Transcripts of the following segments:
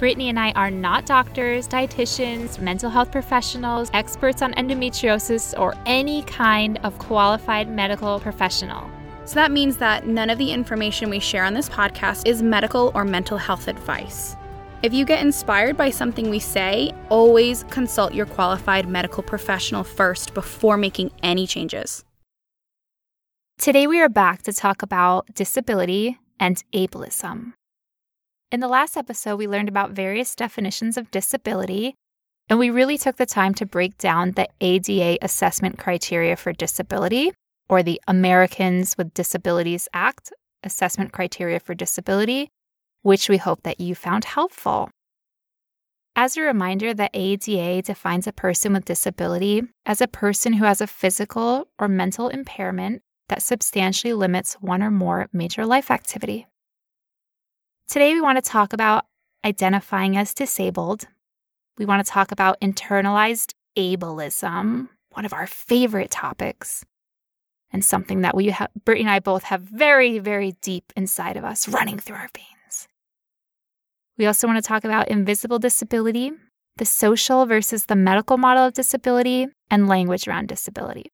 Brittany and I are not doctors, dietitians, mental health professionals, experts on endometriosis, or any kind of qualified medical professional. So that means that none of the information we share on this podcast is medical or mental health advice. If you get inspired by something we say, always consult your qualified medical professional first before making any changes. Today, we are back to talk about disability and ableism. In the last episode, we learned about various definitions of disability, and we really took the time to break down the ADA assessment criteria for disability, or the Americans with Disabilities Act assessment criteria for disability, which we hope that you found helpful. As a reminder, the ADA defines a person with disability as a person who has a physical or mental impairment that substantially limits one or more major life activity. Today, we want to talk about identifying as disabled. We want to talk about internalized ableism, one of our favorite topics, and something that we have, Brittany and I both have very, very deep inside of us, running through our veins. We also want to talk about invisible disability, the social versus the medical model of disability, and language around disability.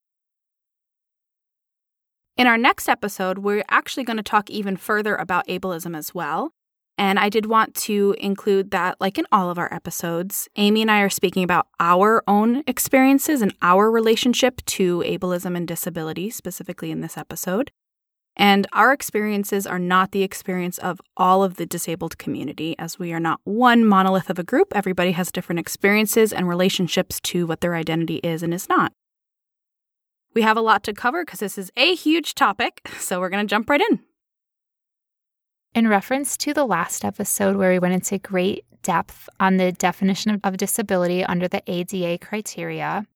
In our next episode, we're actually going to talk even further about ableism as well. And I did want to include that, like in all of our episodes, Amy and I are speaking about our own experiences and our relationship to ableism and disability, specifically in this episode. And our experiences are not the experience of all of the disabled community, as we are not one monolith of a group. Everybody has different experiences and relationships to what their identity is and is not. We have a lot to cover because this is a huge topic, so we're going to jump right in. In reference to the last episode, where we went into great depth on the definition of disability under the ADA criteria,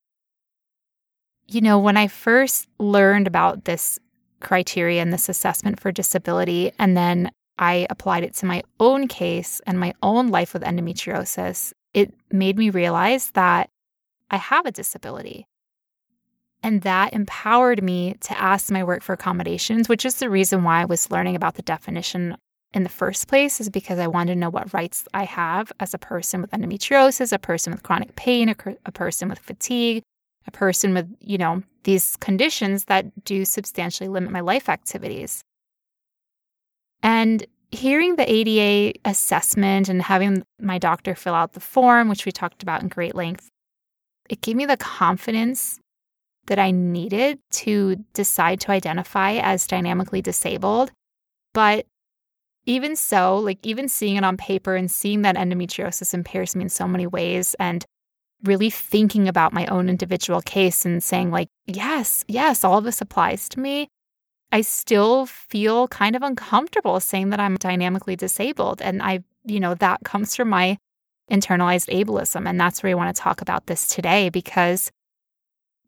you know, when I first learned about this criteria and this assessment for disability, and then I applied it to my own case and my own life with endometriosis, it made me realize that I have a disability. And that empowered me to ask my work for accommodations, which is the reason why I was learning about the definition in the first place is because I wanted to know what rights I have as a person with endometriosis, a person with chronic pain, a, a person with fatigue, a person with, you know, these conditions that do substantially limit my life activities. And hearing the ADA assessment and having my doctor fill out the form, which we talked about in great length, it gave me the confidence that I needed to decide to identify as dynamically disabled. But even so, like even seeing it on paper and seeing that endometriosis impairs me in so many ways and really thinking about my own individual case and saying, like, yes, yes, all of this applies to me. I still feel kind of uncomfortable saying that I'm dynamically disabled. And I, you know, that comes from my internalized ableism. And that's where we want to talk about this today because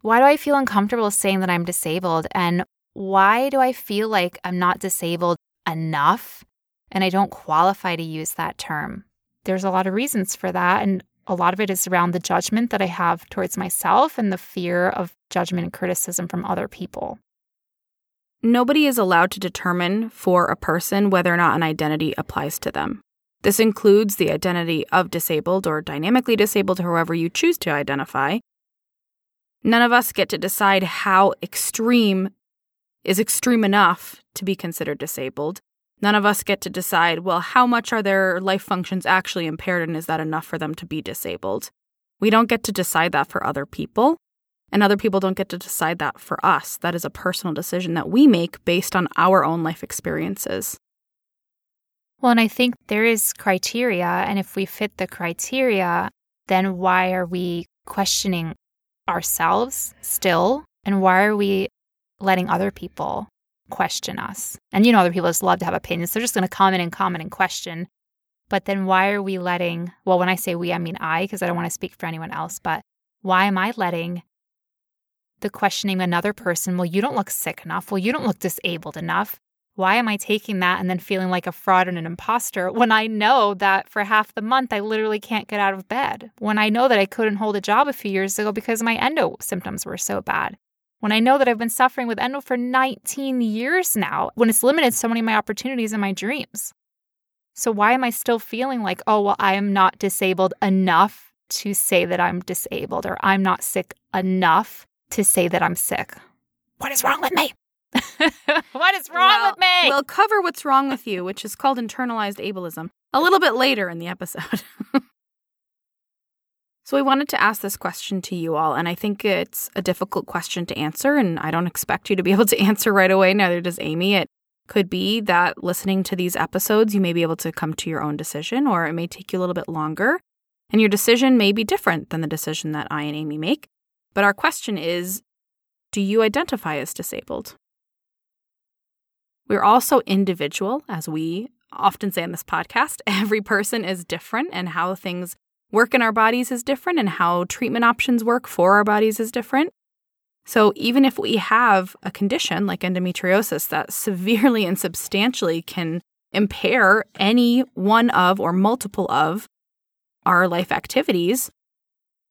why do I feel uncomfortable saying that I'm disabled? And why do I feel like I'm not disabled enough and I don't qualify to use that term. There's a lot of reasons for that. And a lot of it is around the judgment that I have towards myself and the fear of judgment and criticism from other people. Nobody is allowed to determine for a person whether or not an identity applies to them. This includes the identity of disabled or dynamically disabled, however you choose to identify. None of us get to decide how extreme is extreme enough to be considered disabled. None of us get to decide, well, how much are their life functions actually impaired and is that enough for them to be disabled? We don't get to decide that for other people, and other people don't get to decide that for us. That is a personal decision that we make based on our own life experiences. Well, and I think there is criteria, and if we fit the criteria, then why are we questioning ourselves still? And why are we letting other people question us. And you know, other people just love to have opinions. They're just going to comment and comment and question. But then why are we letting, well, when I say we, I mean I, because I don't want to speak for anyone else, but why am I letting the questioning another person, well, you don't look sick enough. Well, you don't look disabled enough. Why am I taking that and then feeling like a fraud and an imposter when I know that for half the month I literally can't get out of bed? When I know that I couldn't hold a job a few years ago because my endo symptoms were so bad? When I know that I've been suffering with endo for 19 years now, when it's limited so many of my opportunities and my dreams? So, why am I still feeling like, oh, well, I am not disabled enough to say that I'm disabled or I'm not sick enough to say that I'm sick? What is wrong with me? what is wrong well, with me? We'll cover what's wrong with you, which is called internalized ableism, a little bit later in the episode. so, we wanted to ask this question to you all, and I think it's a difficult question to answer, and I don't expect you to be able to answer right away, neither does Amy. It could be that listening to these episodes, you may be able to come to your own decision, or it may take you a little bit longer. And your decision may be different than the decision that I and Amy make. But our question is Do you identify as disabled? We're also individual, as we often say on this podcast. Every person is different, and how things work in our bodies is different, and how treatment options work for our bodies is different. So, even if we have a condition like endometriosis that severely and substantially can impair any one of or multiple of our life activities,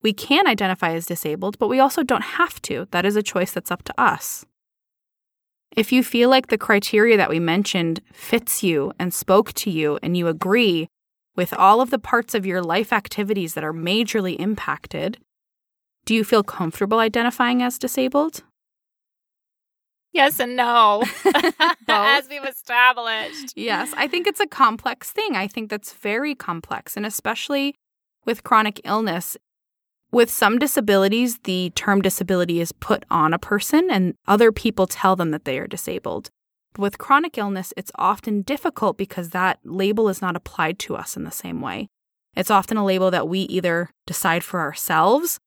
we can identify as disabled, but we also don't have to. That is a choice that's up to us. If you feel like the criteria that we mentioned fits you and spoke to you, and you agree with all of the parts of your life activities that are majorly impacted, do you feel comfortable identifying as disabled? Yes and no, as we've established. Yes, I think it's a complex thing. I think that's very complex. And especially with chronic illness, with some disabilities, the term disability is put on a person and other people tell them that they are disabled. With chronic illness, it's often difficult because that label is not applied to us in the same way. It's often a label that we either decide for ourselves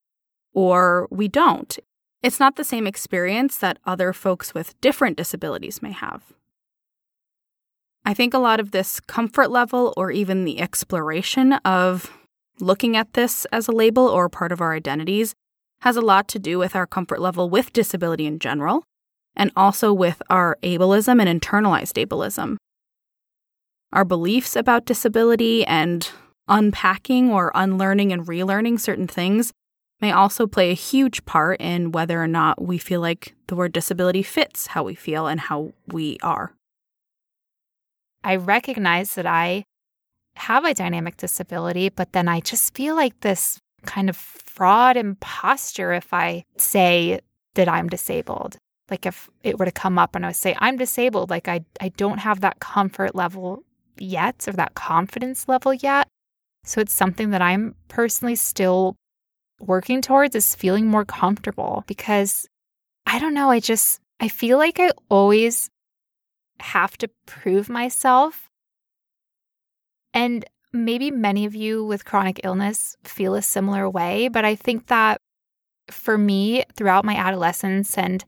or we don't. It's not the same experience that other folks with different disabilities may have. I think a lot of this comfort level or even the exploration of looking at this as a label or part of our identities has a lot to do with our comfort level with disability in general, and also with our ableism and internalized ableism. Our beliefs about disability and unpacking or unlearning and relearning certain things may also play a huge part in whether or not we feel like the word disability fits how we feel and how we are. I recognize that I have a dynamic disability, but then I just feel like this kind of fraud imposter if I say that I'm disabled. Like if it were to come up and I would say I'm disabled, like I I don't have that comfort level yet or that confidence level yet. So it's something that I'm personally still working towards is feeling more comfortable because I don't know, I just I feel like I always have to prove myself and maybe many of you with chronic illness feel a similar way, but I think that for me, throughout my adolescence and,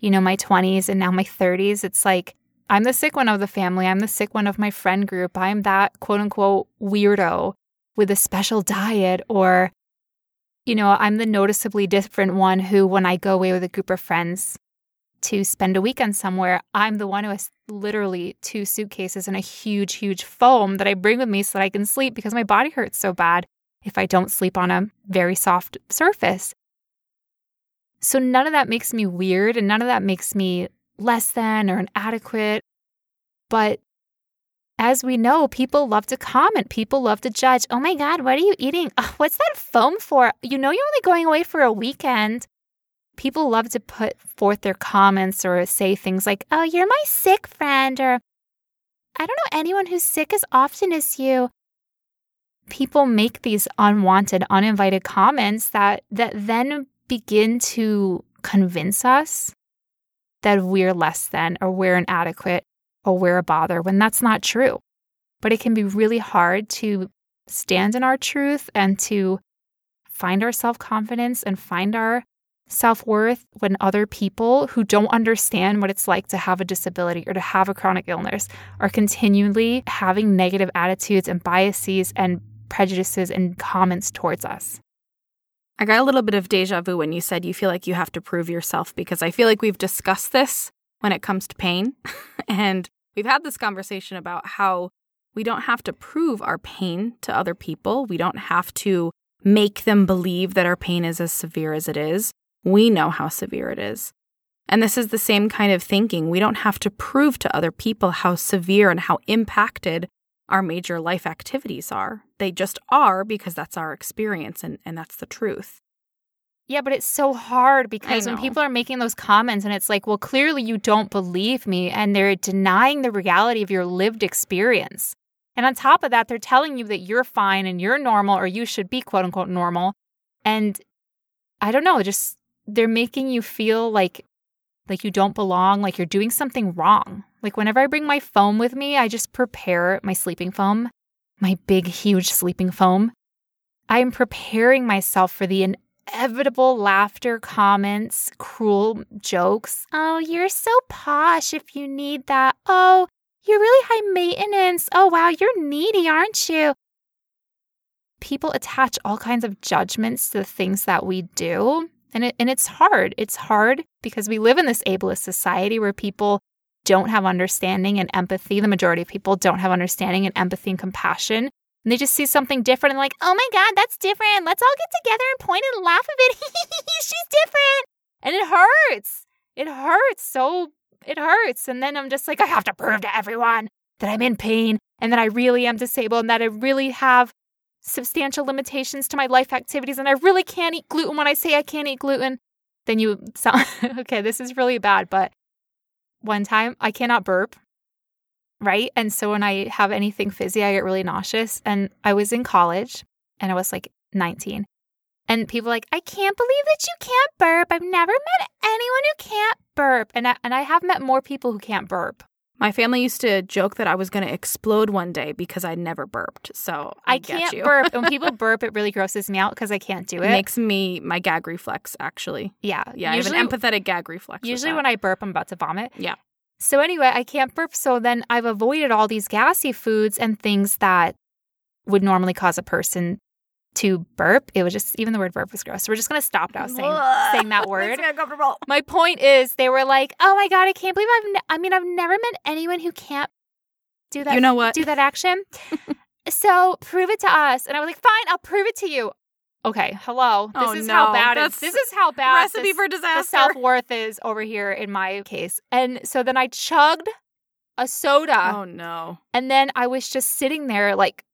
you know, my 20s and now my 30s, it's like I'm the sick one of the family. I'm the sick one of my friend group. I'm that quote unquote weirdo with a special diet or you know, I'm the noticeably different one who, when I go away with a group of friends, to spend a weekend somewhere, I'm the one who has literally two suitcases and a huge, huge foam that I bring with me so that I can sleep because my body hurts so bad if I don't sleep on a very soft surface. So none of that makes me weird and none of that makes me less than or inadequate. But as we know, people love to comment. People love to judge. Oh my God, what are you eating? Oh, what's that foam for? You know, you're only going away for a weekend people love to put forth their comments or say things like, oh, you're my sick friend, or I don't know anyone who's sick as often as you. People make these unwanted, uninvited comments that, that then begin to convince us that we're less than or we're inadequate or we're a bother when that's not true. But it can be really hard to stand in our truth and to find our self confidence and find our self worth when other people who don't understand what it's like to have a disability or to have a chronic illness are continually having negative attitudes and biases and prejudices and comments towards us. I got a little bit of deja vu when you said you feel like you have to prove yourself because I feel like we've discussed this when it comes to pain. and we've had this conversation about how we don't have to prove our pain to other people. We don't have to make them believe that our pain is as severe as it is. We know how severe it is. And this is the same kind of thinking. We don't have to prove to other people how severe and how impacted our major life activities are. They just are because that's our experience and, and that's the truth. Yeah, but it's so hard because when people are making those comments and it's like, well, clearly you don't believe me and they're denying the reality of your lived experience. And on top of that, they're telling you that you're fine and you're normal or you should be quote unquote normal. And I don't know, just they're making you feel like like you don't belong, like you're doing something wrong. Like whenever I bring my foam with me, I just prepare my sleeping foam, my big huge sleeping foam. I am preparing myself for the inevitable laughter, comments, cruel jokes. Oh, you're so posh if you need that. Oh, you're really high maintenance. Oh, wow, you're needy, aren't you? People attach all kinds of judgments to the things that we do. And, it, and it's hard. It's hard because we live in this ableist society where people don't have understanding and empathy. The majority of people don't have understanding and empathy and compassion. And they just see something different and like, oh my God, that's different. Let's all get together and point and laugh a bit. She's different. And it hurts. It hurts so it hurts. And then I'm just like, I have to prove to everyone that I'm in pain and that I really am disabled and that I really have substantial limitations to my life activities and I really can't eat gluten when I say I can't eat gluten, then you sound okay, this is really bad. But one time I cannot burp, right? And so when I have anything fizzy, I get really nauseous. And I was in college and I was like 19. And people like, I can't believe that you can't burp. I've never met anyone who can't burp. And I, and I have met more people who can't burp. My family used to joke that I was going to explode one day because I never burped. So I, I can't burp. when people burp, it really grosses me out because I can't do it. it. Makes me my gag reflex actually. Yeah, yeah. Usually, I have an empathetic gag reflex. Usually, when I burp, I'm about to vomit. Yeah. So anyway, I can't burp. So then I've avoided all these gassy foods and things that would normally cause a person to burp. It was just even the word burp was gross. So we're just gonna stop now saying saying that word. uncomfortable. My point is, they were like, "Oh my god, I can't believe I've. Ne- I mean, I've never met anyone who can't do that. You know what? Do that action. so prove it to us." And I was like, "Fine, I'll prove it to you." Okay, hello. This oh, is no. how bad it is. This is how bad recipe this, for disaster. The self worth is over here in my case. And so then I chugged a soda. Oh no! And then I was just sitting there like,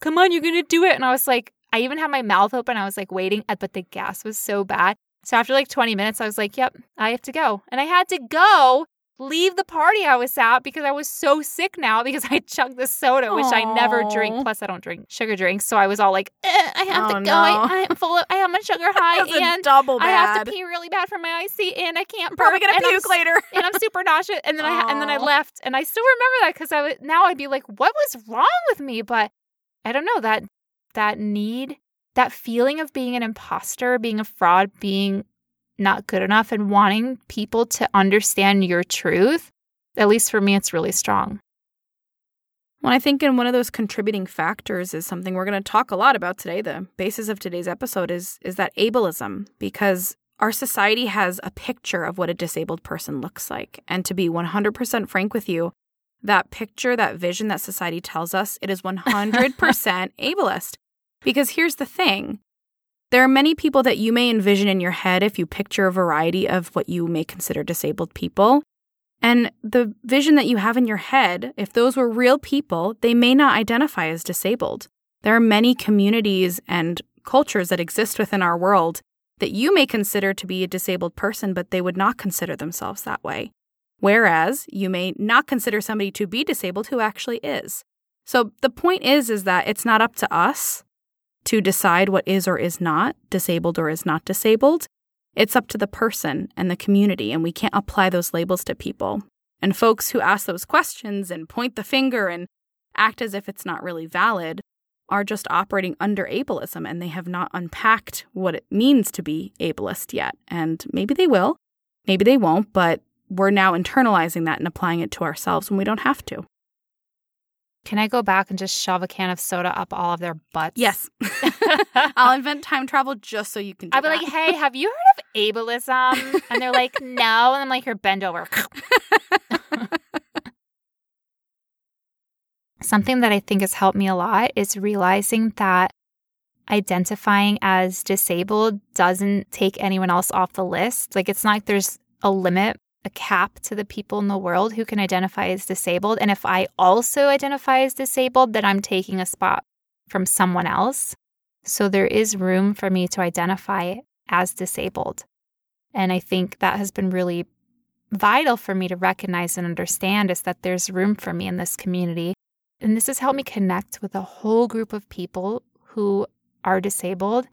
"Come on, you're gonna do it." And I was like, I even had my mouth open. I was like waiting, uh, but the gas was so bad. So after like 20 minutes, I was like, yep, I have to go. And I had to go leave the party I was at because I was so sick now because I chugged the soda, which I never drink. Plus, I don't drink sugar drinks. So I was all like, eh, I have oh, to go. No. I, am full of, I am a sugar high and double bad. I have to pee really bad from my IC and I can't Probably burp, gonna puke I'm, later. and I'm super nauseous. And then I and then I left. And I still remember that because I was, now I'd be like, what was wrong with me? But I don't know that that need that feeling of being an imposter, being a fraud, being not good enough, and wanting people to understand your truth, at least for me, it's really strong. Well, I think in one of those contributing factors is something we're going to talk a lot about today. The basis of today's episode is is that ableism, because our society has a picture of what a disabled person looks like. And to be 100% frank with you, that picture, that vision that society tells us, it is 100% ableist. Because here's the thing there are many people that you may envision in your head if you picture a variety of what you may consider disabled people. And the vision that you have in your head, if those were real people, they may not identify as disabled. There are many communities and cultures that exist within our world that you may consider to be a disabled person, but they would not consider themselves that way. Whereas you may not consider somebody to be disabled who actually is. So the point is is that it's not up to us to decide what is or is not disabled or is not disabled. It's up to the person and the community, and we can't apply those labels to people. And folks who ask those questions and point the finger and act as if it's not really valid are just operating under ableism and they have not unpacked what it means to be ableist yet. And maybe they will, maybe they won't, but we're now internalizing that and applying it to ourselves when we don't have to. Can I go back and just shove a can of soda up all of their butts? Yes. I'll invent time travel just so you can I'll be like, hey, have you heard of ableism? And they're like, no. And I'm like, here, bend over. Something that I think has helped me a lot is realizing that identifying as disabled doesn't take anyone else off the list. Like, it's not like there's a limit a cap to the people in the world who can identify as disabled. And if I also identify as disabled, then I'm taking a spot from someone else. So there is room for me to identify as disabled. And I think that has been really vital for me to recognize and understand is that there's room for me in this community. And this has helped me connect with a whole group of people who are disabled.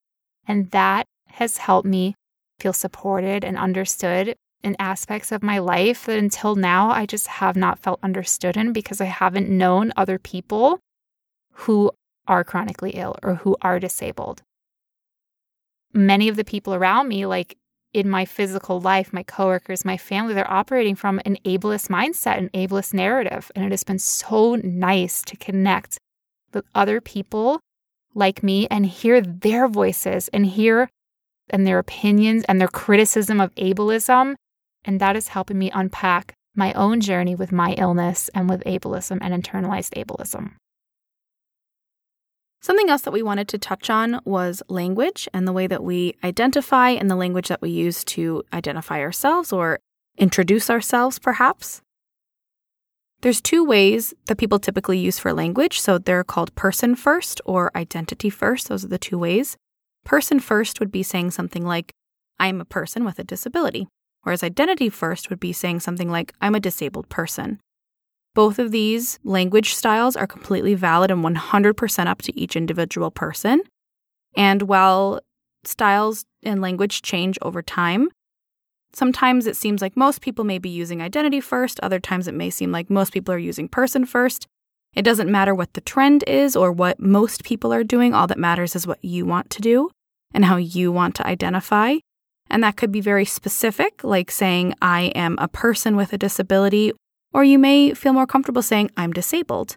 And that has helped me feel supported and understood in aspects of my life that until now I just have not felt understood in because I haven't known other people who are chronically ill or who are disabled. Many of the people around me, like in my physical life, my coworkers, my family, they're operating from an ableist mindset, an ableist narrative. And it has been so nice to connect with other people like me and hear their voices and hear and their opinions and their criticism of ableism and that is helping me unpack my own journey with my illness and with ableism and internalized ableism. Something else that we wanted to touch on was language and the way that we identify and the language that we use to identify ourselves or introduce ourselves, perhaps. There's two ways that people typically use for language. So they're called person first or identity first. Those are the two ways. Person first would be saying something like, I'm a person with a disability whereas identity first would be saying something like, I'm a disabled person. Both of these language styles are completely valid and 100% up to each individual person. And while styles and language change over time, sometimes it seems like most people may be using identity first, other times it may seem like most people are using person first. It doesn't matter what the trend is or what most people are doing, all that matters is what you want to do and how you want to identify. And that could be very specific, like saying, I am a person with a disability, or you may feel more comfortable saying, I'm disabled.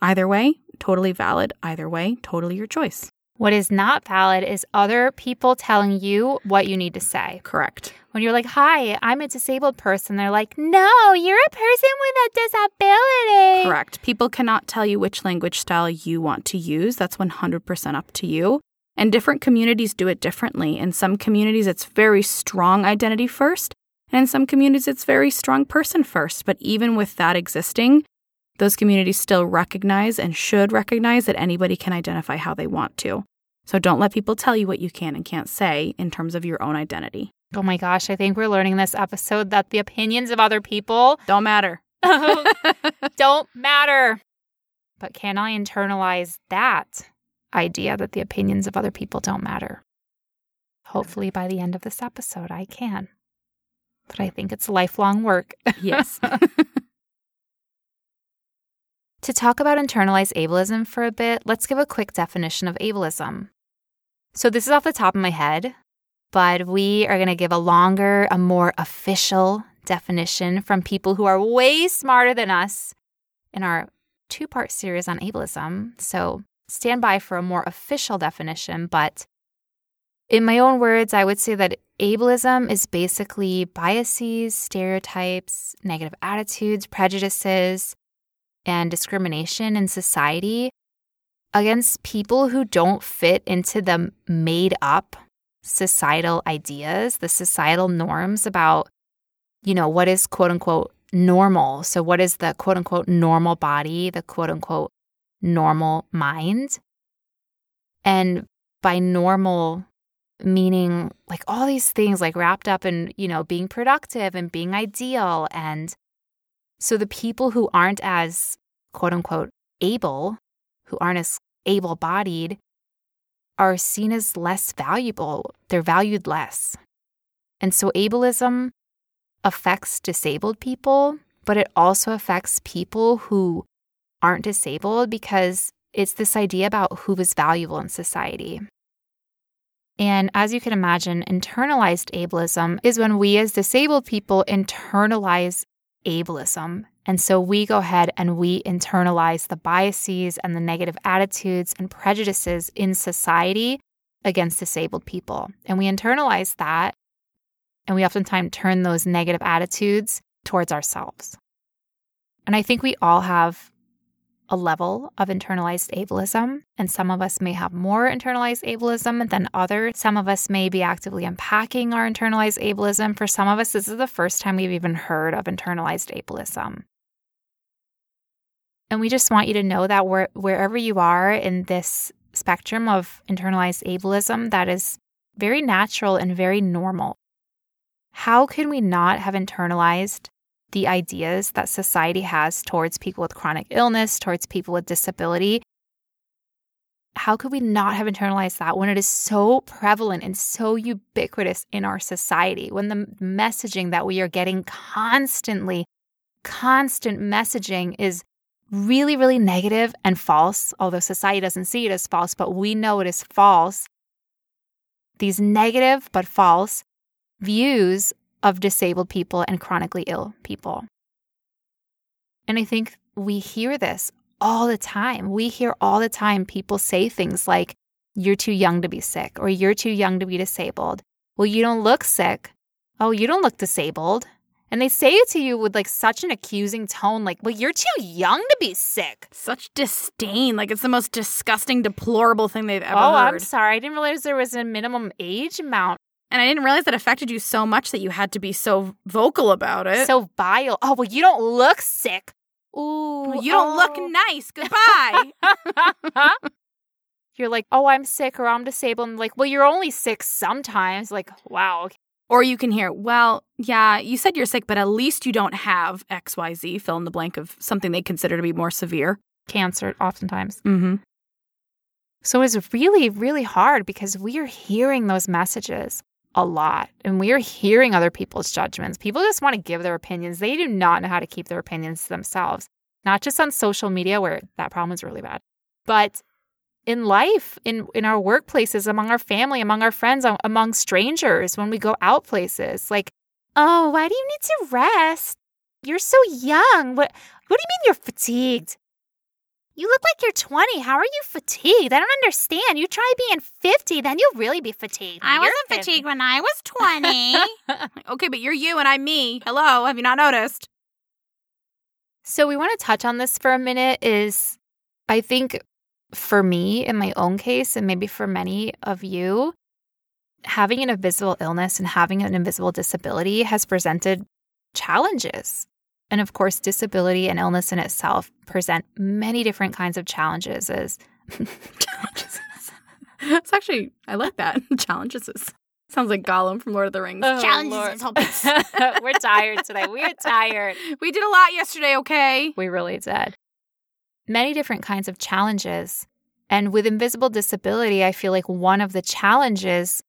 Either way, totally valid. Either way, totally your choice. What is not valid is other people telling you what you need to say. Correct. When you're like, Hi, I'm a disabled person, they're like, No, you're a person with a disability. Correct. People cannot tell you which language style you want to use. That's 100% up to you. And different communities do it differently. In some communities, it's very strong identity first. And in some communities, it's very strong person first. But even with that existing, those communities still recognize and should recognize that anybody can identify how they want to. So don't let people tell you what you can and can't say in terms of your own identity. Oh my gosh, I think we're learning this episode that the opinions of other people don't matter. don't matter. But can I internalize that? Idea that the opinions of other people don't matter. Hopefully, by the end of this episode, I can. But I think it's lifelong work. Yes. to talk about internalized ableism for a bit, let's give a quick definition of ableism. So, this is off the top of my head, but we are going to give a longer, a more official definition from people who are way smarter than us in our two part series on ableism. So, stand by for a more official definition, but in my own words, I would say that ableism is basically biases, stereotypes, negative attitudes, prejudices, and discrimination in society against people who don't fit into the made up societal ideas, the societal norms about, you know, what is quote unquote normal. So, what is the quote unquote normal body, the quote unquote normal mind. And by normal, meaning like all these things like wrapped up in, you know, being productive and being ideal. And so the people who aren't as quote unquote able, who aren't as able bodied, are seen as less valuable. They're valued less. And so ableism affects disabled people, but it also affects people who aren't disabled because it's this idea about who is valuable in society. And as you can imagine, internalized ableism is when we as disabled people internalize ableism. And so we go ahead and we internalize the biases and the negative attitudes and prejudices in society against disabled people. And we internalize that. And we oftentimes turn those negative attitudes towards ourselves. And I think we all have a level of internalized ableism, and some of us may have more internalized ableism than others. Some of us may be actively unpacking our internalized ableism. For some of us, this is the first time we've even heard of internalized ableism. And we just want you to know that where, wherever you are in this spectrum of internalized ableism, that is very natural and very normal. How can we not have internalized the ideas that society has towards people with chronic illness, towards people with disability. How could we not have internalized that when it is so prevalent and so ubiquitous in our society? When the messaging that we are getting constantly, constant messaging is really, really negative and false, although society doesn't see it as false, but we know it is false. These negative but false views of disabled people and chronically ill people. And I think we hear this all the time. We hear all the time people say things like, you're too young to be sick, or you're too young to be disabled. Well, you don't look sick. Oh, you don't look disabled. And they say it to you with like such an accusing tone, like, well, you're too young to be sick. Such disdain. Like it's the most disgusting, deplorable thing they've ever oh, heard. I'm sorry. I didn't realize there was a minimum age amount. And I didn't realize that affected you so much that you had to be so vocal about it. So vile. Oh, well, you don't look sick. Ooh. you don't oh. look nice. Goodbye. you're like, oh, I'm sick or I'm disabled. I'm like, well, you're only sick sometimes. Like, wow. Or you can hear, well, yeah, you said you're sick, but at least you don't have XYZ, fill in the blank of something they consider to be more severe. Cancer, oftentimes. Mm-hmm. So it's really, really hard because we are hearing those messages a lot and we are hearing other people's judgments. People just want to give their opinions. They do not know how to keep their opinions to themselves, not just on social media where that problem is really bad, but in life, in, in our workplaces, among our family, among our friends, among strangers, when we go out places. Like, oh, why do you need to rest? You're so young. What, what do you mean you're fatigued? You look like you're 20. How are you fatigued? I don't understand. You try being 50, then you'll really be fatigued. I You're wasn't 50. fatigued when I was 20. okay, but you're you and I'm me. Hello, have you not noticed? So we want to touch on this for a minute is I think for me in my own case and maybe for many of you having an invisible illness and having an invisible disability has presented challenges and of course, disability and illness in itself present many different kinds of challenges as challenges. It's actually I like that. challenges sounds like Gollum from Lord of the Rings. Oh, challenges We're tired today. We're tired. We did a lot yesterday, okay? We really did. Many different kinds of challenges. And with invisible disability, I feel like one of the challenges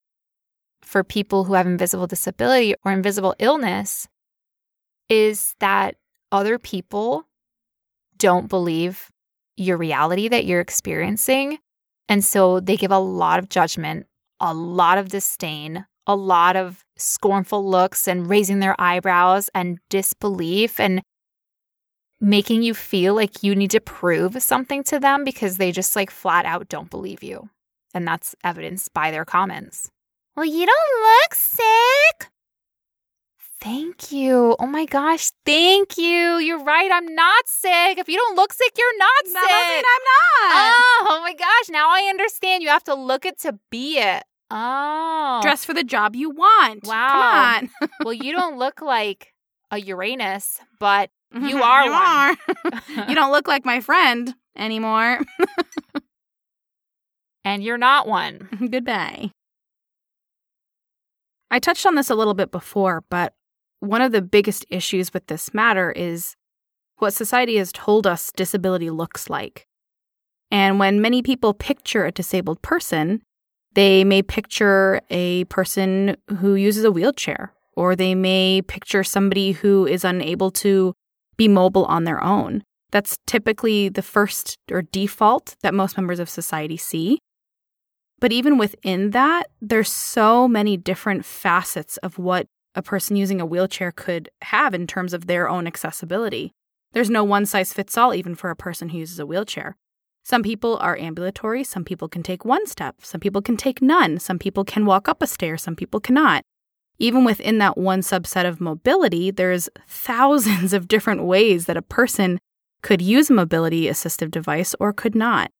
for people who have invisible disability or invisible illness is that other people don't believe your reality that you're experiencing. And so they give a lot of judgment, a lot of disdain, a lot of scornful looks and raising their eyebrows and disbelief and making you feel like you need to prove something to them because they just like flat out don't believe you. And that's evidenced by their comments. Well, you don't look sick. Thank you. Oh my gosh. Thank you. You're right. I'm not sick. If you don't look sick, you're not sick. I'm not. Oh, oh my gosh. Now I understand. You have to look it to be it. Oh. Dress for the job you want. Wow. Come on. well, you don't look like a Uranus, but mm-hmm. you are you one. Are. you don't look like my friend anymore. and you're not one. Goodbye. I touched on this a little bit before, but one of the biggest issues with this matter is what society has told us disability looks like. And when many people picture a disabled person, they may picture a person who uses a wheelchair, or they may picture somebody who is unable to be mobile on their own. That's typically the first or default that most members of society see. But even within that, there's so many different facets of what a person using a wheelchair could have in terms of their own accessibility. There's no one size fits all, even for a person who uses a wheelchair. Some people are ambulatory, some people can take one step, some people can take none, some people can walk up a stair, some people cannot. Even within that one subset of mobility, there's thousands of different ways that a person could use a mobility assistive device or could not.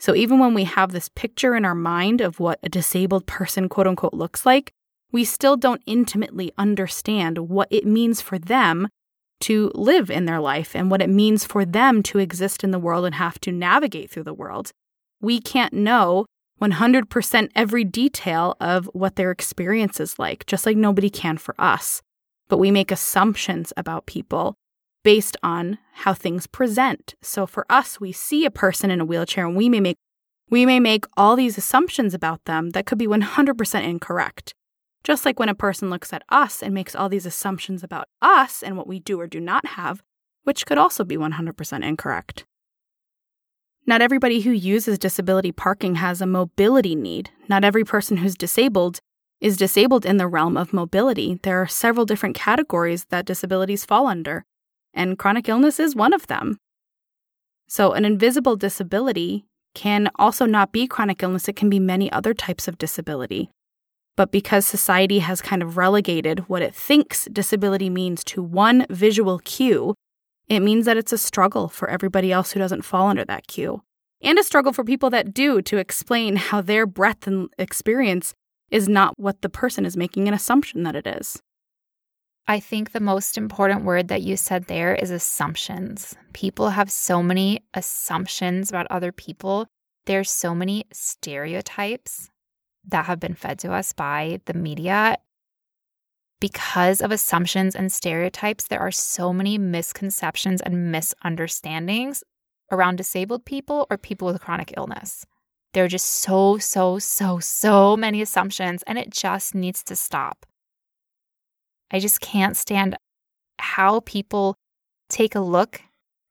So even when we have this picture in our mind of what a disabled person, quote unquote, looks like, we still don't intimately understand what it means for them to live in their life and what it means for them to exist in the world and have to navigate through the world. We can't know 100% every detail of what their experience is like, just like nobody can for us. But we make assumptions about people based on how things present. So for us, we see a person in a wheelchair and we may make we may make all these assumptions about them that could be 100% incorrect. Just like when a person looks at us and makes all these assumptions about us and what we do or do not have, which could also be 100% incorrect. Not everybody who uses disability parking has a mobility need. Not every person who's disabled is disabled in the realm of mobility. There are several different categories that disabilities fall under, and chronic illness is one of them. So, an invisible disability can also not be chronic illness, it can be many other types of disability. But because society has kind of relegated what it thinks disability means to one visual cue, it means that it's a struggle for everybody else who doesn't fall under that cue. And a struggle for people that do to explain how their breadth and experience is not what the person is making an assumption that it is. I think the most important word that you said there is assumptions. People have so many assumptions about other people. There's so many stereotypes that have been fed to us by the media. Because of assumptions and stereotypes, there are so many misconceptions and misunderstandings around disabled people or people with chronic illness. There are just so, so, so, so many assumptions, and it just needs to stop. I just can't stand how people take a look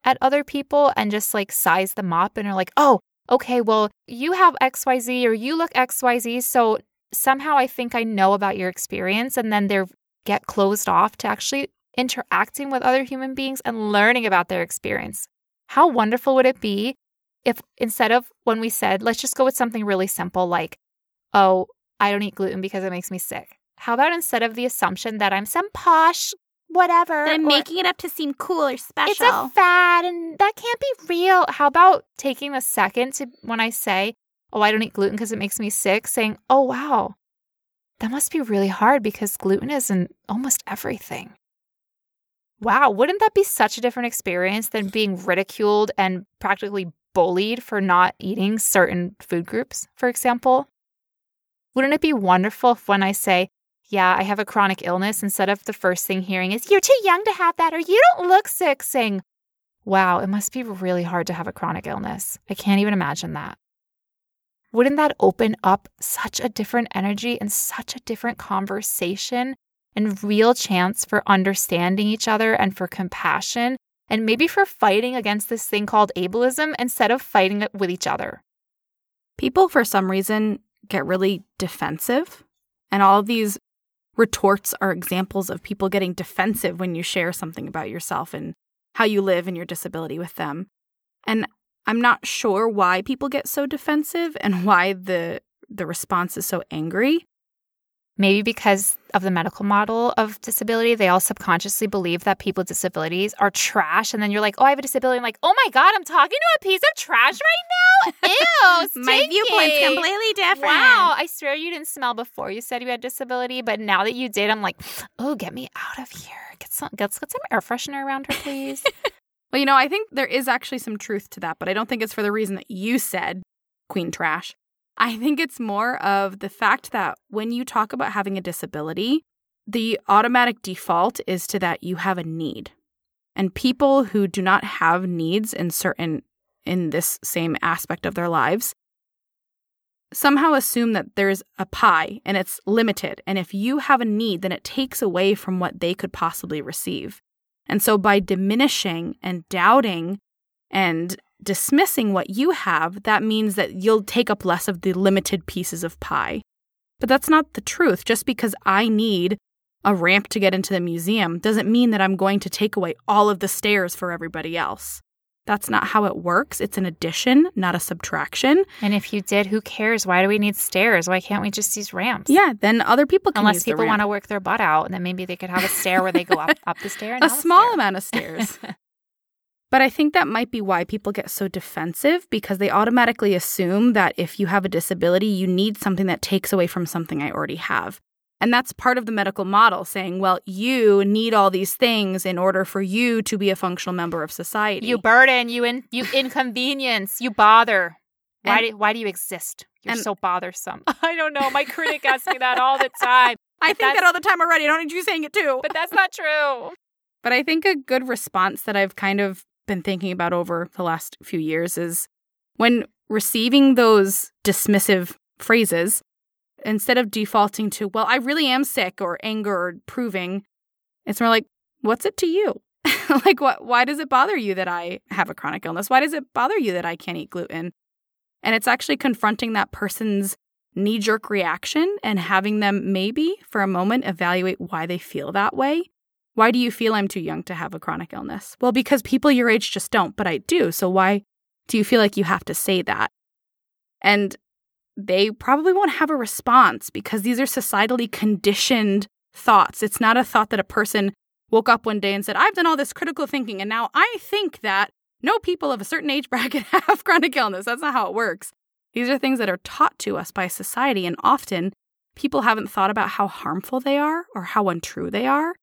at other people and just like size them up and are like, oh, okay, well, you have XYZ or you look XYZ. So somehow I think I know about your experience. And then they get closed off to actually interacting with other human beings and learning about their experience. How wonderful would it be if instead of when we said, let's just go with something really simple like, oh, I don't eat gluten because it makes me sick. How about instead of the assumption that I'm some posh whatever. I'm making it up to seem cool or special. It's a fad and that can't be real. How about taking a second to when I say, oh, I don't eat gluten because it makes me sick, saying, oh, wow, that must be really hard because gluten is in almost everything. Wow, wouldn't that be such a different experience than being ridiculed and practically bullied for not eating certain food groups, for example? Wouldn't it be wonderful if when I say, yeah, I have a chronic illness, instead of the first thing hearing is, you're too young to have that, or you don't look sick, saying, wow, it must be really hard to have a chronic illness. I can't even imagine that. Wouldn't that open up such a different energy and such a different conversation and real chance for understanding each other and for compassion and maybe for fighting against this thing called ableism instead of fighting it with each other? People, for some reason, get really defensive. And all these retorts are examples of people getting defensive when you share something about yourself and how you live and your disability with them. And I'm not sure why people get so defensive and why the the response is so angry. Maybe because of the medical model of disability, they all subconsciously believe that people with disabilities are trash. And then you're like, oh, I have a disability. I'm like, oh my God, I'm talking to a piece of trash right now. Ew. my viewpoint's completely different. Wow. I swear you didn't smell before you said you had disability. But now that you did, I'm like, oh, get me out of here. Get some, let's get some air freshener around her, please. well, you know, I think there is actually some truth to that, but I don't think it's for the reason that you said, Queen Trash. I think it's more of the fact that when you talk about having a disability, the automatic default is to that you have a need. And people who do not have needs in certain in this same aspect of their lives somehow assume that there's a pie and it's limited. And if you have a need, then it takes away from what they could possibly receive. And so by diminishing and doubting and dismissing what you have, that means that you'll take up less of the limited pieces of pie. But that's not the truth. Just because I need a ramp to get into the museum doesn't mean that I'm going to take away all of the stairs for everybody else. That's not how it works. It's an addition, not a subtraction. And if you did, who cares? Why do we need stairs? Why can't we just use ramps? Yeah, then other people can Unless people want to work their butt out, and then maybe they could have a stair where they go up up the stair. And a small stair. amount of stairs. but I think that might be why people get so defensive because they automatically assume that if you have a disability, you need something that takes away from something I already have. And that's part of the medical model saying, well, you need all these things in order for you to be a functional member of society. You burden, you in, you inconvenience, you bother. Why And- do why do you exist? You're and- so bothersome. I don't know. My critic asks me that all the time, I but think that all the time already. I don't need you saying it too. but that's not true. But I think a good response that I've kind of been thinking about over the last few years is when receiving those dismissive phrases, instead of defaulting to, well, I really am sick or anger or proving, it's more like, what's it to you? like, what, why does it bother you that I have a chronic illness? Why does it bother you that I can't eat gluten? And it's actually confronting that person's knee jerk reaction and having them maybe for a moment evaluate why they feel that way. Why do you feel I'm too young to have a chronic illness? Well, because people your age just don't, but I do. So why do you feel like you have to say that? And they probably won't have a response because these are societally conditioned thoughts. It's not a thought that a person woke up one day and said, I've done all this critical thinking, and now I think that no people of a certain age bracket have chronic illness. That's not how it works. These are things that are taught to us by society, and often people haven't thought about how harmful they are or how untrue they are.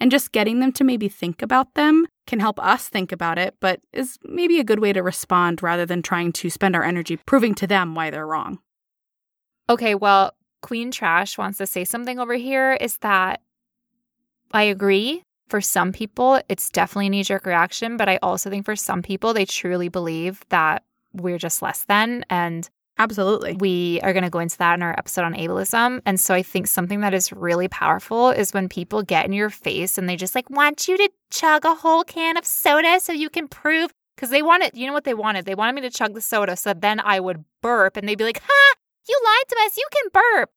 And just getting them to maybe think about them can help us think about it, but is maybe a good way to respond rather than trying to spend our energy proving to them why they're wrong. Okay, well, Queen Trash wants to say something over here is that I agree. For some people, it's definitely a knee jerk reaction, but I also think for some people, they truly believe that we're just less than. And Absolutely. we are going to go into that in our episode on ableism. And so I think something that is really powerful is when people get in your face and they just like want you to chug a whole can of soda so you can prove. Because they wanted, you know what they wanted? They wanted me to chug the soda so then I would burp and they'd be like, ha, you lied to us. You can burp.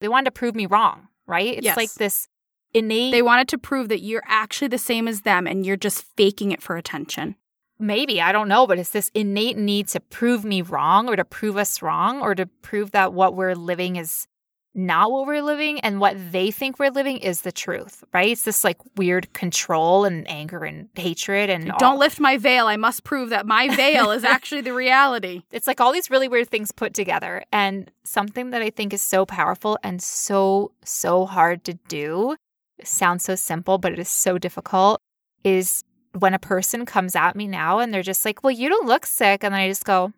They wanted to prove me wrong, right? It's Yes. like this innate, They wanted to prove that you're actually the same as them and you're just faking it for attention. Maybe, I don't know, but it's this innate need to prove me wrong or to prove us wrong or to prove that what we're living is not what we're living and what they think we're living is the truth, right? It's this like weird control and anger and hatred and Don't lift my veil. I must prove that my veil is actually the reality. it's like all these really weird things put together. And something that I think is so powerful and so, so hard to do, it sounds so simple, but it is so difficult, is when a person comes at me now and they're just like, well, you don't look sick. And then I just go,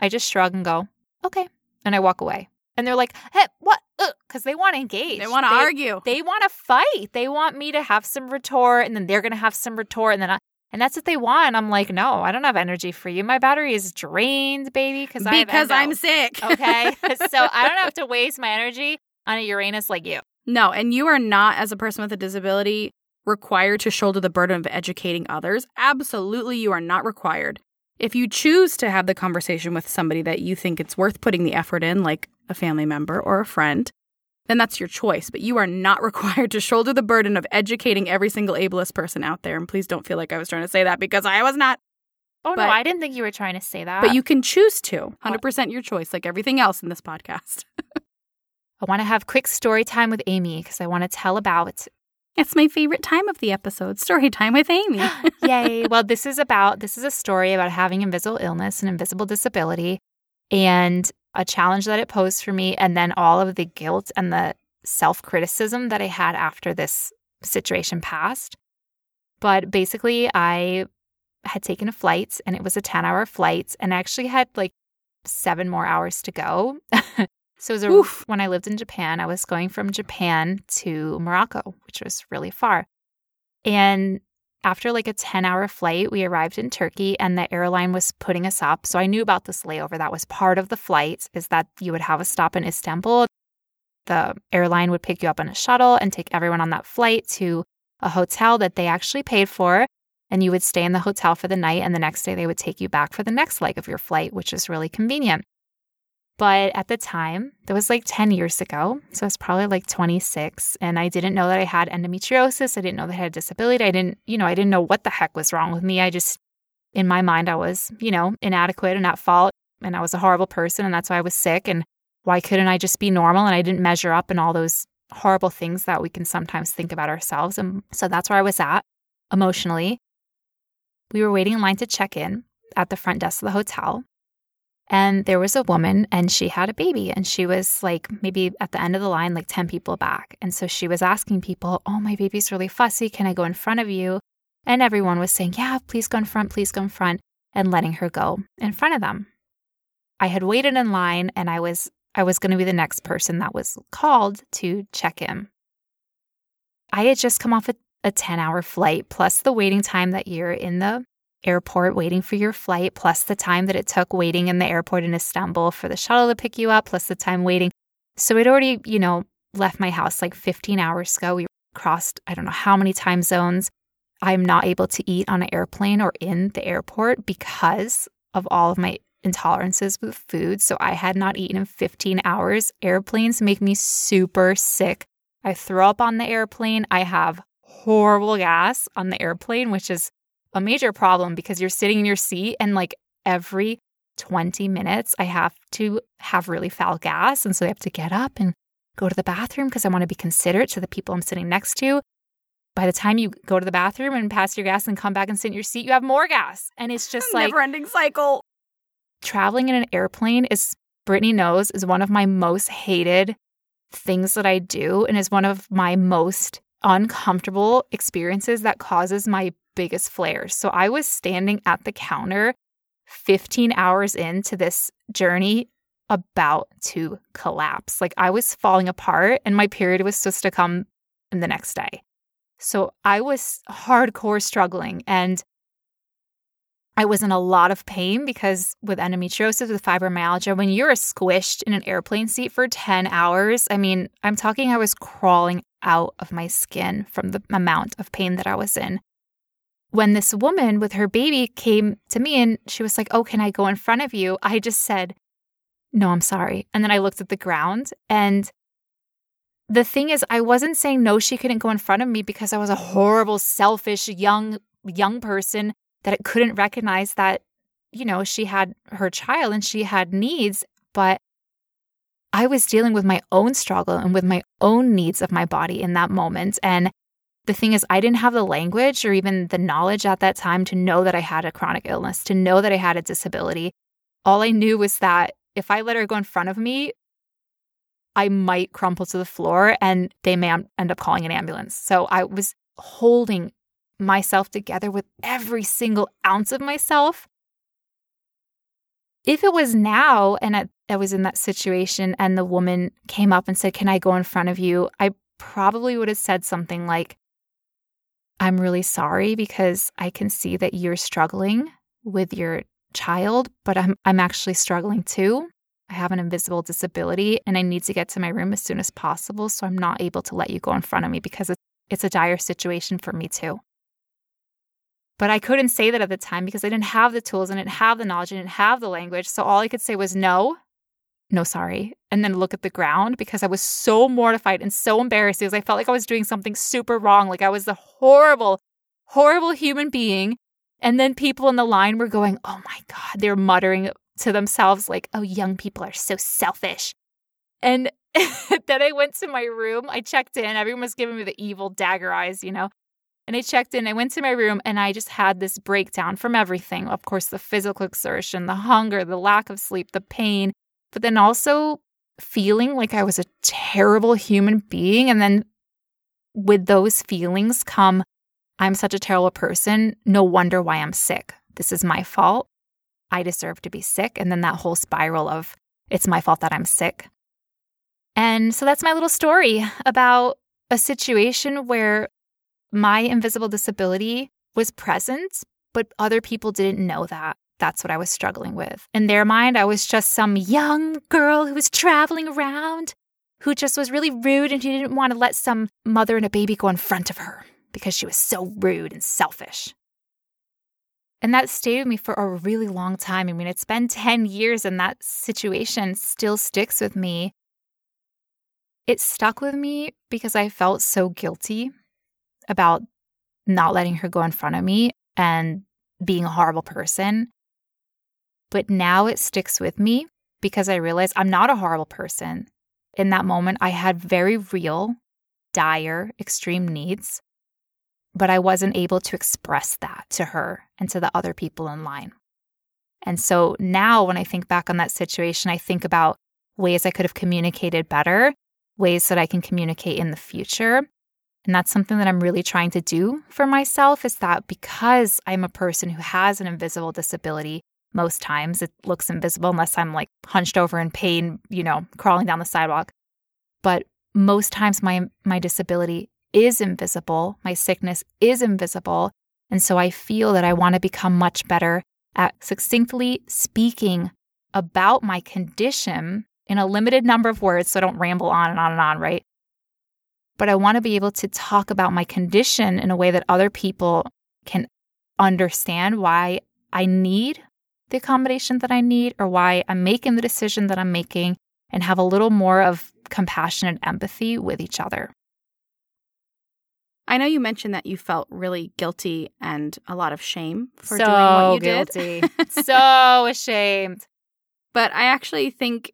I just shrug and go, okay. And I walk away. And they're like, hey, what? Because they want to engage. They want to argue. They want to fight. They want me to have some retort, and then they're going to have some retort, and then I, and that's what they want. I'm like, no, I don't have energy for you. My battery is drained, baby, because I because I'm sick. okay. so I don't have to waste my energy on a Uranus like you. No, and you are not, as a person with a disability, required to shoulder the burden of educating others. Absolutely, you are not required. If you choose to have the conversation with somebody that you think it's worth putting the effort in, like a family member or a friend, then that's your choice. But you are not required to shoulder the burden of educating every single ableist person out there. And please don't feel like I was trying to say that because I was not. Oh But- no, I didn't think you were trying to say that. But you can choose to. 100% your choice, like everything else in this podcast. I want to have quick story time with Amy because I want to tell about It's my favorite time of the episode story time with Amy. Yay. Well, this is about this is a story about having invisible illness and invisible disability and a challenge that it posed for me and then all of the guilt and the self-criticism that I had after this situation passed. But basically, I had taken a flight and it was a 10-hour flight and I actually had like 7 more hours to go. so it was a, Oof. when I lived in Japan, I was going from Japan to Morocco, which was really far. And after like a 10 hour flight, we arrived in Turkey and the airline was putting us up. So I knew about this layover. That was part of the flight is that you would have a stop in Istanbul. The airline would pick you up on a shuttle and take everyone on that flight to a hotel that they actually paid for. and you would stay in the hotel for the night. And the next day, they would take you back for the next leg of your flight, which is really convenient. But at the time, that was like 10 years ago. So I was probably like 26. And I didn't know that I had endometriosis. I didn't know that I had a disability. I didn't, you know, I didn't know what the heck was wrong with me. I just, in my mind, I was, you know, inadequate and at fault. And I was a horrible person. And that's why I was sick. And why couldn't I just be normal? And I didn't measure up and all those horrible things that we can sometimes think about ourselves. And so that's where I was at emotionally. We were waiting in line to check in at the front desk of the hotel. And there was a woman and she had a baby and she was like maybe at the end of the line, like 10 people back. And so she was asking people, Oh, my baby's really fussy. Can I go in front of you? And everyone was saying, Yeah, please go in front, please go in front, and letting her go in front of them. I had waited in line and I was I was going to be the next person that was called to check in. I had just come off a, a 10 hour flight, plus the waiting time that you're in the airport waiting for your flight, plus the time that it took waiting in the airport in Istanbul for the shuttle to pick you up, plus the time waiting. So I'd already, you know, left my house like 15 hours ago. We crossed, I don't know how many time zones. I'm not able to eat on an airplane or in the airport because of all of my intolerances with food. So I had not eaten in 15 hours. Airplanes make me super sick. I throw up on the airplane. I have horrible gas on the airplane, which is a major problem because you're sitting in your seat and like every 20 minutes I have to have really foul gas. And so I have to get up and go to the bathroom because I want to be considerate to the people I'm sitting next to. By the time you go to the bathroom and pass your gas and come back and sit in your seat, you have more gas. And it's just like never ending cycle. Traveling in an airplane is, Brittany knows, is one of my most hated things that I do and is one of my most uncomfortable experiences that causes my biggest flares. So I was standing at the counter 15 hours into this journey about to collapse. Like I was falling apart and my period was supposed to come in the next day. So I was hardcore struggling and I was in a lot of pain because with endometriosis, with fibromyalgia, when you're squished in an airplane seat for 10 hours, I mean, I'm talking, I was crawling out of my skin from the amount of pain that I was in. When this woman with her baby came to me and she was like, Oh, can I go in front of you? I just said, No, I'm sorry. And then I looked at the ground. And the thing is, I wasn't saying no, she couldn't go in front of me because I was a horrible, selfish, young, young person that it couldn't recognize that, you know, she had her child and she had needs, but I was dealing with my own struggle and with my own needs of my body in that moment. And the thing is, I didn't have the language or even the knowledge at that time to know that I had a chronic illness, to know that I had a disability. All I knew was that if I let her go in front of me, I might crumple to the floor and they may end up calling an ambulance. So I was holding myself together with every single ounce of myself. If it was now and I, I, was in that situation and the woman came up and said, Can I go in front of you? I probably would have said something like, I'm really sorry because I can see that you're struggling with your child, but I'm, I'm actually struggling too. I have an invisible disability and I need to get to my room as soon as possible. So I'm not able to let you go in front of me because it's, it's a dire situation for me too. But I couldn't say that at the time because I didn't have the tools, I didn't have the knowledge, I didn't have the language. So all I could say was no, no, sorry. And then look at the ground because I was so mortified and so embarrassed because I felt like I was doing something super wrong. Like I was the horrible, horrible human being. And then people in the line were going, oh my God, they're muttering to themselves, like, oh, young people are so selfish. And then I went to my room. I checked in. Everyone was giving me the evil dagger eyes, you know. And I checked in, I went to my room, and I just had this breakdown from everything. Of course, the physical exertion, the hunger, the lack of sleep, the pain, but then also feeling like I was a terrible human being. And then with those feelings come, I'm such a terrible person. No wonder why I'm sick. This is my fault. I deserve to be sick. And then that whole spiral of it's my fault that I'm sick. And so that's my little story about a situation where my invisible disability was present, but other people didn't know that. That's what I was struggling with. In their mind, I was just some young girl who was traveling around who just was really rude and who didn't want to let some mother and a baby go in front of her because she was so rude and selfish. And that stayed with me for a really long time. I mean, it's been 10 years and that situation still sticks with me. It stuck with me because I felt so guilty about not letting her go in front of me and being a horrible person. But now it sticks with me because I realize I'm not a horrible person. In that moment, I had very real, dire, extreme needs but I wasn't able to express that to her and to the other people in line. And so now, when I think back on that situation, I think about ways I could have communicated better, ways that I can communicate in the future. And that's something that I'm really trying to do for myself is that because I'm a person who has an invisible disability, most times it looks invisible unless I'm like hunched over in pain, you know, crawling down the sidewalk. But most times my my disability is invisible, my sickness is invisible. And so I feel that I want to become much better at succinctly speaking about my condition in a limited number of words so I don't ramble on and on and on, right? But I want to be able to talk about my condition in a way that other people can understand why I need the accommodation that I need or why I'm making the decision that I'm making and have a little more of compassion and empathy with each other. I know you mentioned that you felt really guilty and a lot of shame for so doing what you guilty. did. so ashamed. But I actually think,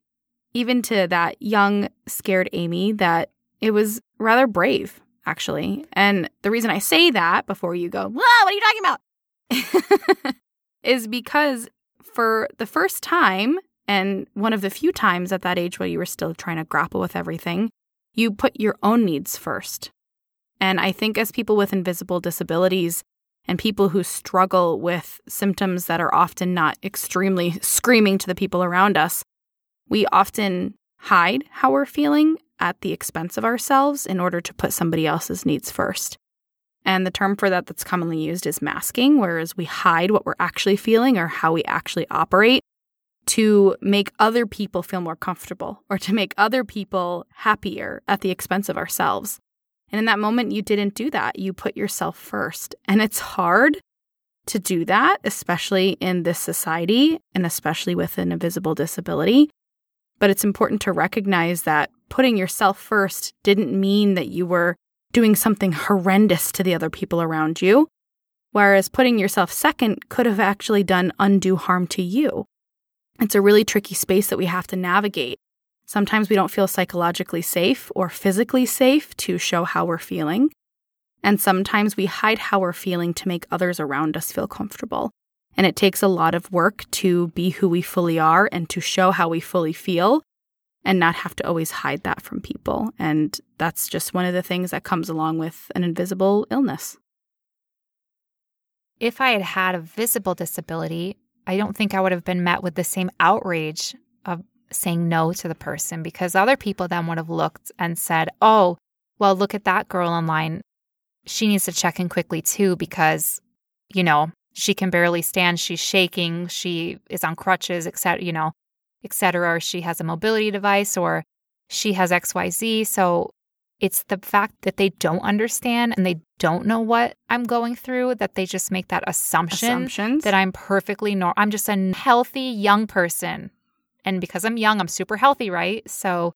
even to that young, scared Amy, that it was rather brave, actually. And the reason I say that before you go, "Whoa, what are you talking about? is because for the first time, and one of the few times at that age where you were still trying to grapple with everything, you put your own needs first. And I think as people with invisible disabilities and people who struggle with symptoms that are often not extremely screaming to the people around us, we often hide how we're feeling at the expense of ourselves in order to put somebody else's needs first. And the term for that that's commonly used is masking, whereas we hide what we're actually feeling or how we actually operate to make other people feel more comfortable or to make other people happier at the expense of ourselves. And in that moment, you didn't do that. You put yourself first. And it's hard to do that, especially in this society and especially with an invisible disability. But it's important to recognize that putting yourself first didn't mean that you were doing something horrendous to the other people around you, whereas putting yourself second could have actually done undue harm to you. It's a really tricky space that we have to navigate. Sometimes we don't feel psychologically safe or physically safe to show how we're feeling. And sometimes we hide how we're feeling to make others around us feel comfortable. And it takes a lot of work to be who we fully are and to show how we fully feel and not have to always hide that from people. And that's just one of the things that comes along with an invisible illness. If I had had a visible disability, I don't think I would have been met with the same outrage of saying no to the person because other people then would have looked and said, oh, well, look at that girl online. She needs to check in quickly too because, you know, she can barely stand. She's shaking. She is on crutches, etc. You know, etc. Or she has a mobility device, or she has X, Y, Z. So it's the fact that they don't understand and they don't know what I'm going through that they just make that assumption that I'm perfectly normal. I'm just a healthy young person and because I'm young, I'm super healthy, right? So,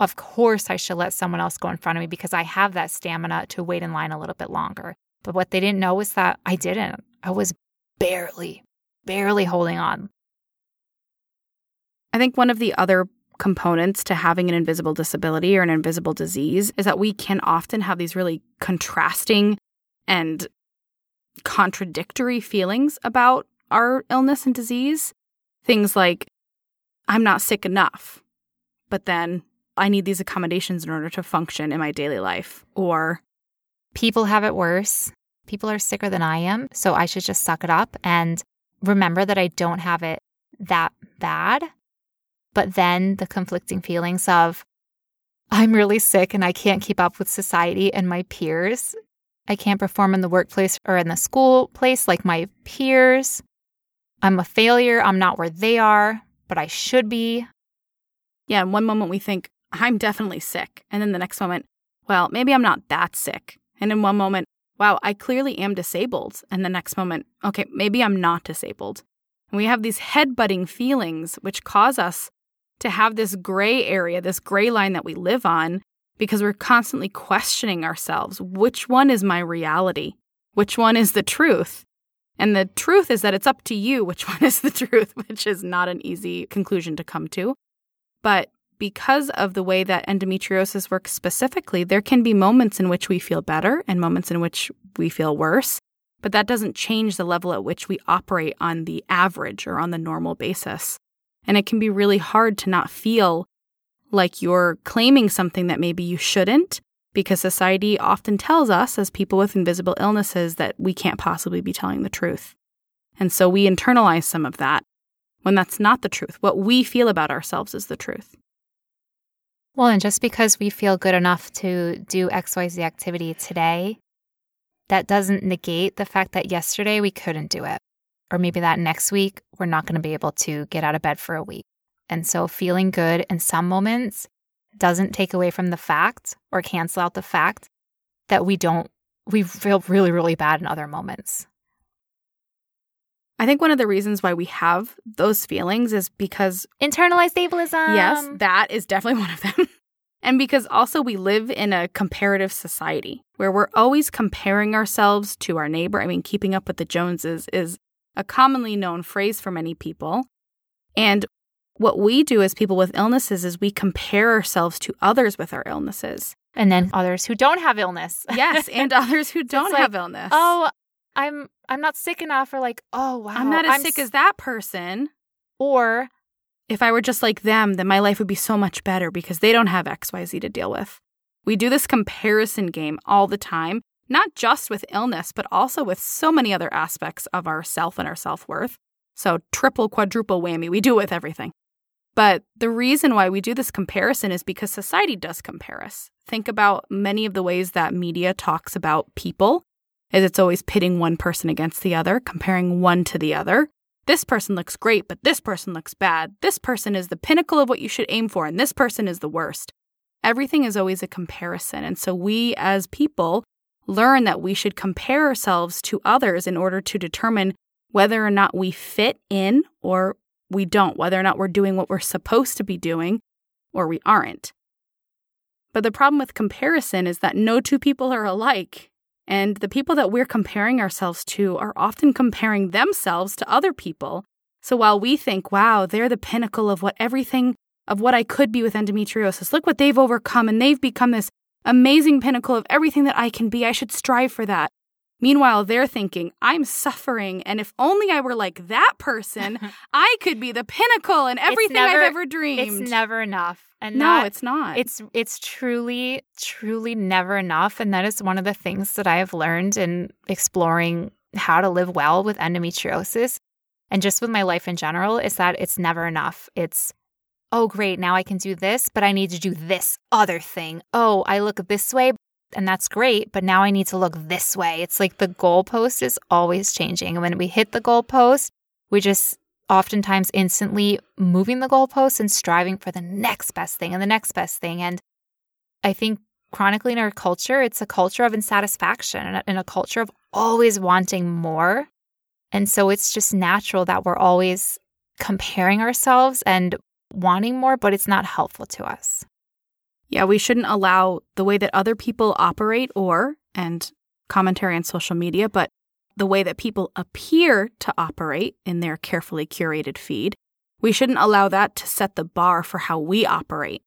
of course, I should let someone else go in front of me because I have that stamina to wait in line a little bit longer. But what they didn't know was that I didn't. I was barely, barely holding on. I think one of the other components to having an invisible disability or an invisible disease is that we can often have these really contrasting and contradictory feelings about our illness and disease. Things like I'm not sick enough, but then I need these accommodations in order to function in my daily life. Or people have it worse. People are sicker than I am. So I should just suck it up and remember that I don't have it that bad. But then the conflicting feelings of, I'm really sick and I can't keep up with society and my peers. I can't perform in the workplace or in the school place like my peers. I'm a failure. I'm not where they are but I should be. Yeah, in one moment we think, I'm definitely sick. And then the next moment, well, maybe I'm not that sick. And in one moment, wow, I clearly am disabled. And the next moment, okay, maybe I'm not disabled. And we have these head butting feelings, which cause us to have this gray area, this gray line that we live on, because we're constantly questioning ourselves. Which one is my reality? Which one is the truth? And the truth is that it's up to you which one is the truth, which is not an easy conclusion to come to. But because of the way that endometriosis works specifically, there can be moments in which we feel better and moments in which we feel worse. But that doesn't change the level at which we operate on the average or on the normal basis. And it can be really hard to not feel like you're claiming something that maybe you shouldn't, because society often tells us, as people with invisible illnesses, that we can't possibly be telling the truth. And so we internalize some of that when that's not the truth. What we feel about ourselves is the truth. Well, and just because we feel good enough to do XYZ activity today, that doesn't negate the fact that yesterday we couldn't do it. Or maybe that next week we're not going to be able to get out of bed for a week. And so feeling good in some moments doesn't take away from the fact or cancel out the fact that we don't, we feel really, really bad in other moments. I think one of the reasons why we have those feelings is because internalized ableism. Yes, that is definitely one of them. and because also we live in a comparative society where we're always comparing ourselves to our neighbor. I mean, keeping up with the Joneses is a commonly known phrase for many people. And what we do as people with illnesses is we compare ourselves to others with our illnesses. And then others who don't have illness. yes, and others who don't like, have illness. Oh, I'm I'm not sick enough or like, oh wow. I'm not as I'm sick s- as that person. Or if I were just like them, then my life would be so much better because they don't have XYZ to deal with. We do this comparison game all the time, not just with illness, but also with so many other aspects of our self and our self worth. So, triple, quadruple whammy, we do it with everything. But the reason why we do this comparison is because society does compare us. Think about many of the ways that media talks about people, as it's always pitting one person against the other, comparing one to the other. This person looks great, but this person looks bad. This person is the pinnacle of what you should aim for, and this person is the worst. Everything is always a comparison. And so we as people learn that we should compare ourselves to others in order to determine whether or not we fit in or we don't, whether or not we're doing what we're supposed to be doing or we aren't. But the problem with comparison is that no two people are alike. And the people that we're comparing ourselves to are often comparing themselves to other people. So while we think, wow, they're the pinnacle of what everything of what I could be with endometriosis, look what they've overcome and they've become this amazing pinnacle of everything that I can be. I should strive for that. Meanwhile, they're thinking, I'm suffering, and if only I were like that person, I could be the pinnacle and everything never, I've ever dreamed. It's never enough. And no, that, it's not. It's it's truly, truly never enough. And that is one of the things that I have learned in exploring how to live well with endometriosis and just with my life in general is that it's never enough. It's oh great, now I can do this, but I need to do this other thing. Oh, I look this way, and that's great, but now I need to look this way. It's like the goalpost is always changing. And when we hit the goalpost, we just oftentimes instantly moving the goalpost and striving for the next best thing and the next best thing. And I think chronically in our culture, it's a culture of insatisfaction and a culture of always wanting more. And so it's just natural that we're always comparing ourselves and wanting more, but it's not helpful to us. Yeah, we shouldn't allow the way that other people operate or, and commentary on social media, but the way that people appear to operate in their carefully curated feed. We shouldn't allow that to set the bar for how we operate.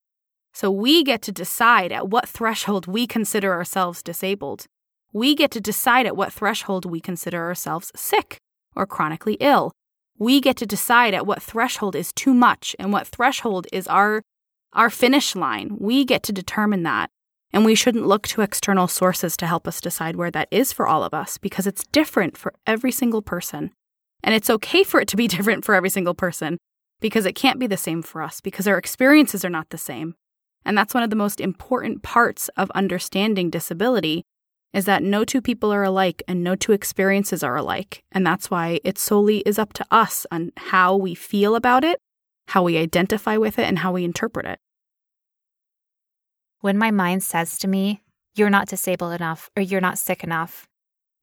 So we get to decide at what threshold we consider ourselves disabled. We get to decide at what threshold we consider ourselves sick or chronically ill. We get to decide at what threshold is too much and what threshold is our our finish line. We get to determine that. And we shouldn't look to external sources to help us decide where that is for all of us because it's different for every single person. And it's okay for it to be different for every single person because it can't be the same for us because our experiences are not the same. And that's one of the most important parts of understanding disability is that no two people are alike and no two experiences are alike. And that's why it solely is up to us on how we feel about it how we identify with it, and how we interpret it. When my mind says to me, you're not disabled enough or you're not sick enough,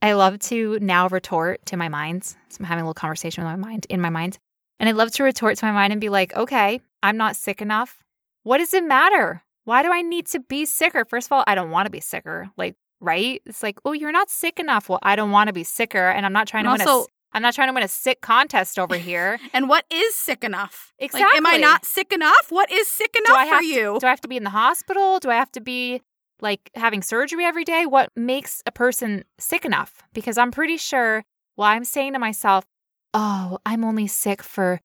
I love to now retort to my mind. So I'm having a little conversation with my mind in my mind. And I love to retort to my mind and be like, okay, I'm not sick enough. What does it matter? Why do I need to be sicker? First of all, I don't want to be sicker. Like, right? It's like, oh, you're not sick enough. Well, I don't want to be sicker, and I'm not trying And to also- win a. I'm not trying to win a sick contest over here. And what is sick enough? Like, am I not sick enough? What is sick enough for you? To, do I have to be in the hospital? Do I have to be like having surgery every day? What makes a person sick enough? Because I'm pretty sure. Well, I'm saying to myself, oh, I'm only sick for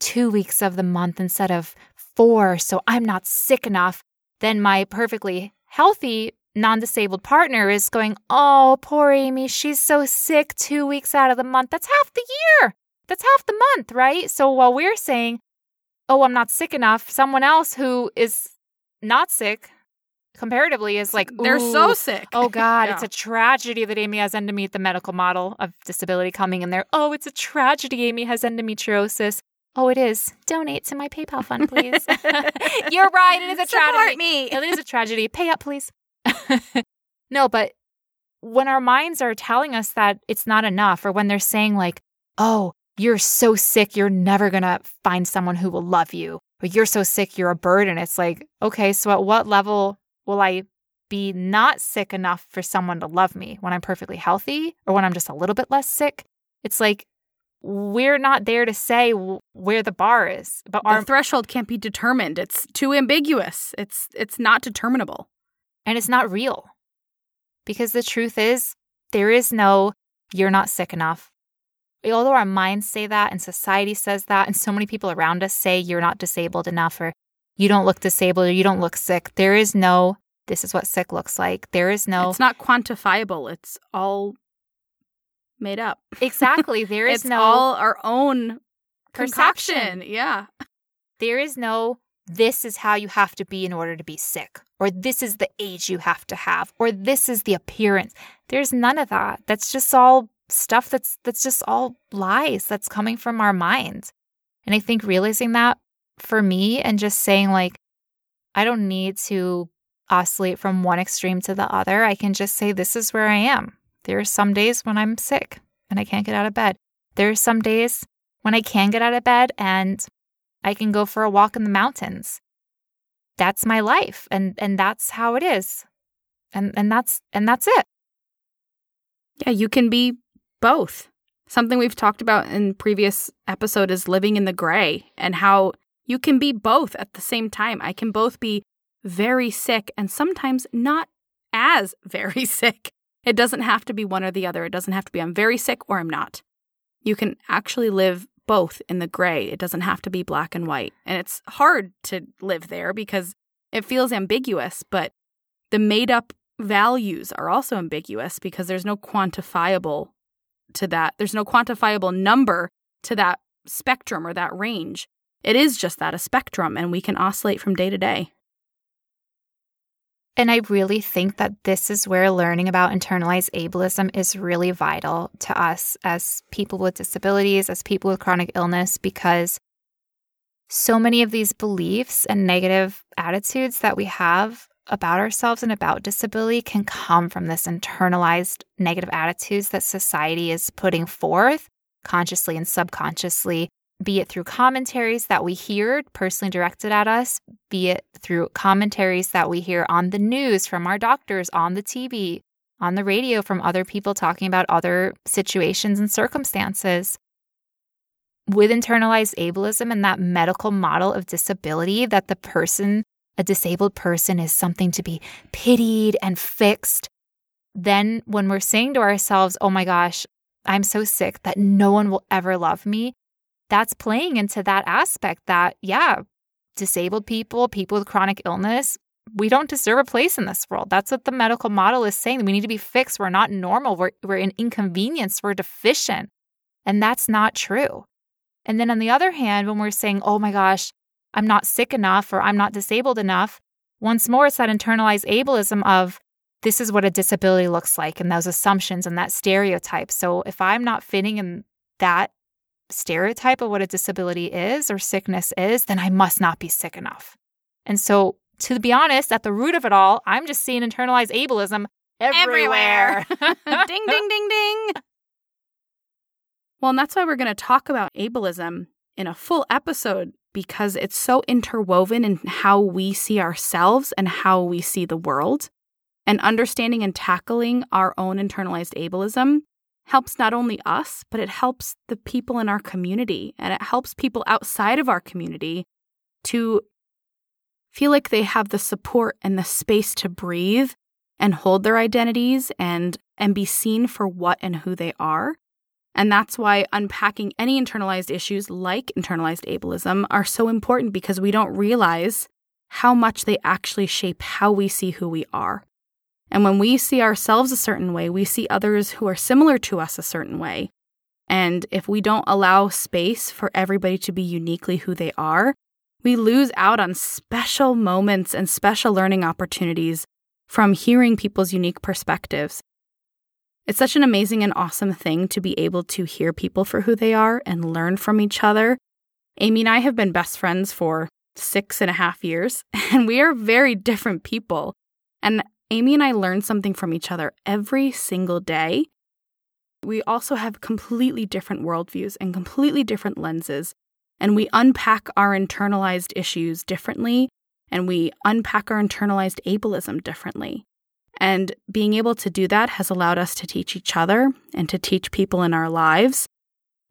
two weeks of the month instead of four, so I'm not sick enough. Then my perfectly healthy non disabled partner is going, Oh, poor Amy, she's so sick two weeks out of the month. That's half the year. That's half the month, right? So while we're saying, Oh, I'm not sick enough, someone else who is not sick comparatively is like, They're so sick. Oh God, it's a tragedy that Amy has endome- the medical model of disability coming in there. Oh, it's a tragedy Amy has endometriosis. Oh, it is. Donate to my PayPal fund, please. You're right. It is a Support tragedy. me. It is a tragedy. Pay up, please. no, but when our minds are telling us that it's not enough, or when they're saying, like, oh, you're so sick, you're never going to find someone who will love you, or you're so sick, you're a burden. It's like, okay, so at what level will I be not sick enough for someone to love me when I'm perfectly healthy or when I'm just a little bit less sick? It's like, we're not there to say where the bar is, but the our threshold can't be determined. It's too ambiguous. It's it's not determinable. And it's not real. Because the truth is, there is no, you're not sick enough. Although our minds say that and society says that, and so many people around us say you're not disabled enough or you don't look disabled or you don't look sick, there is no, this is what sick looks like. There is no, It's not quantifiable. It's all made up. exactly, there is it's no, all our own Perception. concoction. Yeah. there is no, this is how you have to be in order to be sick, or this is the age you have to have, or this is the appearance. There's none of that. That's just all stuff that's that's just all lies that's coming from our minds. And I think realizing that for me and just saying like I don't need to oscillate from one extreme to the other. I can just say this is where I am. There are some days when I'm sick and I can't get out of bed. There are some days when I can get out of bed and I can go for a walk in the mountains. That's my life and and that's how it is. And and that's and that's it. Yeah, you can be both. Something we've talked about in previous episode is living in the gray and how you can be both at the same time. I can both be very sick and sometimes not as very sick. It doesn't have to be one or the other. It doesn't have to be I'm very sick or I'm not. You can actually live both in the gray. It doesn't have to be black and white. And it's hard to live there because it feels ambiguous, but the made up values are also ambiguous because there's no quantifiable to that. There's no quantifiable number to that spectrum or that range. It is just that a spectrum, and we can oscillate from day to day. And I really think that this is where learning about internalized ableism is really vital to us as people with disabilities, as people with chronic illness, because so many of these beliefs and negative attitudes that we have about ourselves and about disability can come from this internalized negative attitudes that society is putting forth consciously and subconsciously be it through commentaries that we hear personally directed at us, be it through commentaries that we hear on the news from our doctors, on the TV, on the radio from other people talking about other situations and circumstances. With internalized ableism and that medical model of disability, that the person, a disabled person, is something to be pitied and fixed, then when we're saying to ourselves, oh my gosh, I'm so sick that no one will ever love me, that's playing into that aspect that, yeah, disabled people, people with chronic illness, we don't deserve a place in this world. That's what the medical model is saying. We need to be fixed. We're not normal. We're, we're an inconvenience. We're deficient. And that's not true. And then on the other hand, when we're saying, oh my gosh, I'm not sick enough or I'm not disabled enough, once more, it's that internalized ableism of this is what a disability looks like and those assumptions and that stereotype. So if I'm not fitting in that stereotype of what a disability is or sickness is, then I must not be sick enough. And so, to be honest, at the root of it all, I'm just seeing internalized ableism everywhere. ding, ding, ding, ding. Well, and that's why we're going to talk about ableism in a full episode because it's so interwoven in how we see ourselves and how we see the world. And understanding and tackling our own internalized ableism helps not only us, but it helps the people in our community and it helps people outside of our community to feel like they have the support and the space to breathe and hold their identities and and be seen for what and who they are. And that's why unpacking any internalized issues like internalized ableism are so important because we don't realize how much they actually shape how we see who we are. And when we see ourselves a certain way, we see others who are similar to us a certain way. And if we don't allow space for everybody to be uniquely who they are, we lose out on special moments and special learning opportunities from hearing people's unique perspectives. It's such an amazing and awesome thing to be able to hear people for who they are and learn from each other. Amy and I have been best friends for six and a half years, and we are very different people. And Amy and I learn something from each other every single day. We also have completely different worldviews and completely different lenses, and we unpack our internalized issues differently, and we unpack our internalized ableism differently. And being able to do that has allowed us to teach each other and to teach people in our lives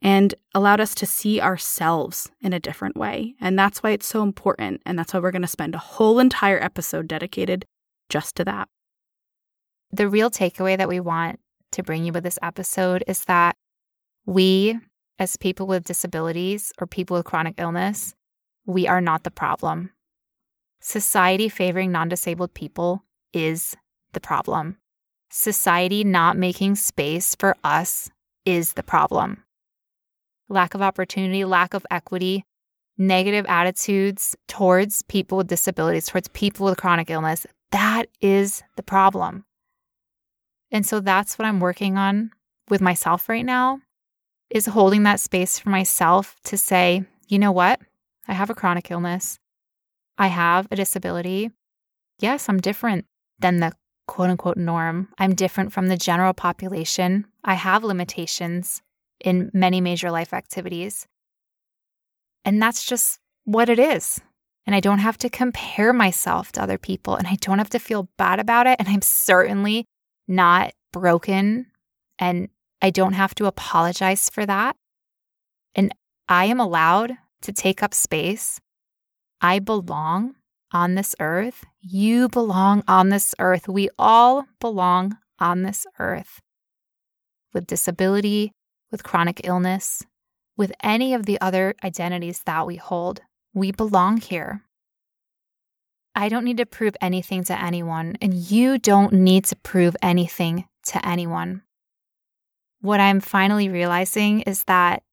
and allowed us to see ourselves in a different way. And that's why it's so important. And that's why we're going to spend a whole entire episode dedicated just to that. The real takeaway that we want to bring you with this episode is that we, as people with disabilities or people with chronic illness, we are not the problem. Society favoring non disabled people is the problem. Society not making space for us is the problem. Lack of opportunity, lack of equity, negative attitudes towards people with disabilities, towards people with chronic illness, that is the problem. And so that's what I'm working on with myself right now is holding that space for myself to say, you know what? I have a chronic illness. I have a disability. Yes, I'm different than the quote unquote norm. I'm different from the general population. I have limitations in many major life activities. And that's just what it is. And I don't have to compare myself to other people and I don't have to feel bad about it. And I'm certainly not broken and I don't have to apologize for that. And I am allowed to take up space. I belong on this earth. You belong on this earth. We all belong on this earth with disability, with chronic illness, with any of the other identities that we hold. We belong here. I don't need to prove anything to anyone, and you don't need to prove anything to anyone. What I'm finally realizing is that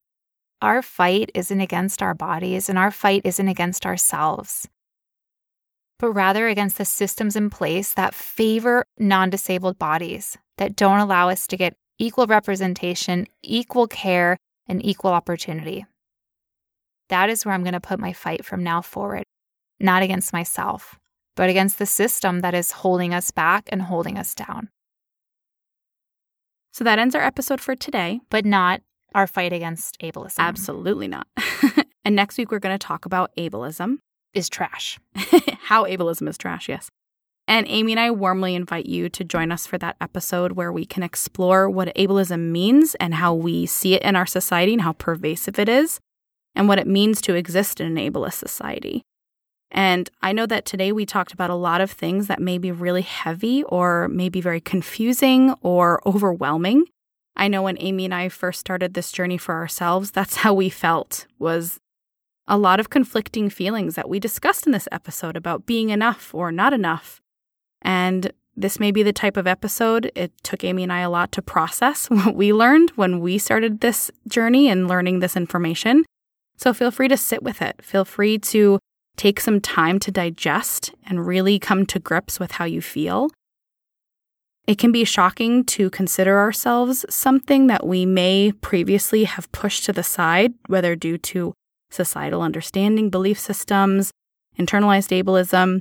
our fight isn't against our bodies and our fight isn't against ourselves, but rather against the systems in place that favor non disabled bodies, that don't allow us to get equal representation, equal care, and equal opportunity. That is where I'm going to put my fight from now forward, not against myself, but against the system that is holding us back and holding us down. So that ends our episode for today. But not our fight against ableism. Absolutely not. and next week, we're going to talk about ableism. Is trash. How ableism is trash, yes. And Amy and I warmly invite you to join us for that episode where we can explore what ableism means and how we see it in our society and how pervasive it is and what it means to exist in an ableist society. And I know that today we talked about a lot of things that may be really heavy or maybe very confusing or overwhelming. I know when Amy and I first started this journey for ourselves, that's how we felt was a lot of conflicting feelings that we discussed in this episode about being enough or not enough. And this may be the type of episode it took Amy and I a lot to process what we learned when we started this journey and learning this information. So feel free to sit with it. Feel free to take some time to digest and really come to grips with how you feel. It can be shocking to consider ourselves something that we may previously have pushed to the side, whether due to societal understanding, belief systems, internalized ableism.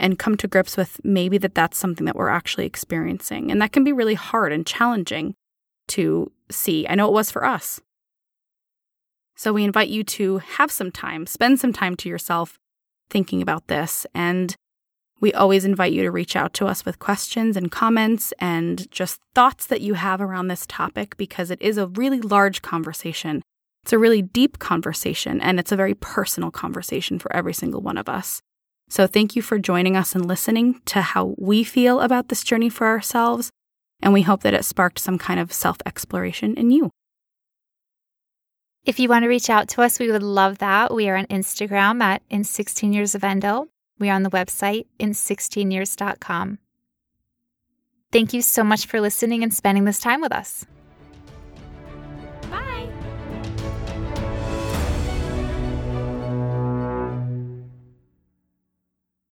and come to grips with maybe that that's something that we're actually experiencing. And that can be really hard and challenging to see. I know it was for us. So we invite you to have some time, spend some time to yourself thinking about this. And we always invite you to reach out to us with questions and comments and just thoughts that you have around this topic because it is a really large conversation. It's a really deep conversation and it's a very personal conversation for every single one of us. So thank you for joining us and listening to how we feel about this journey for ourselves. And we hope that it sparked some kind of self exploration in you. If you want to reach out to us, we would love that. We are on Instagram at in 16 years of endo. We are on the website in 16years.com. Thank you so much for listening and spending this time with us.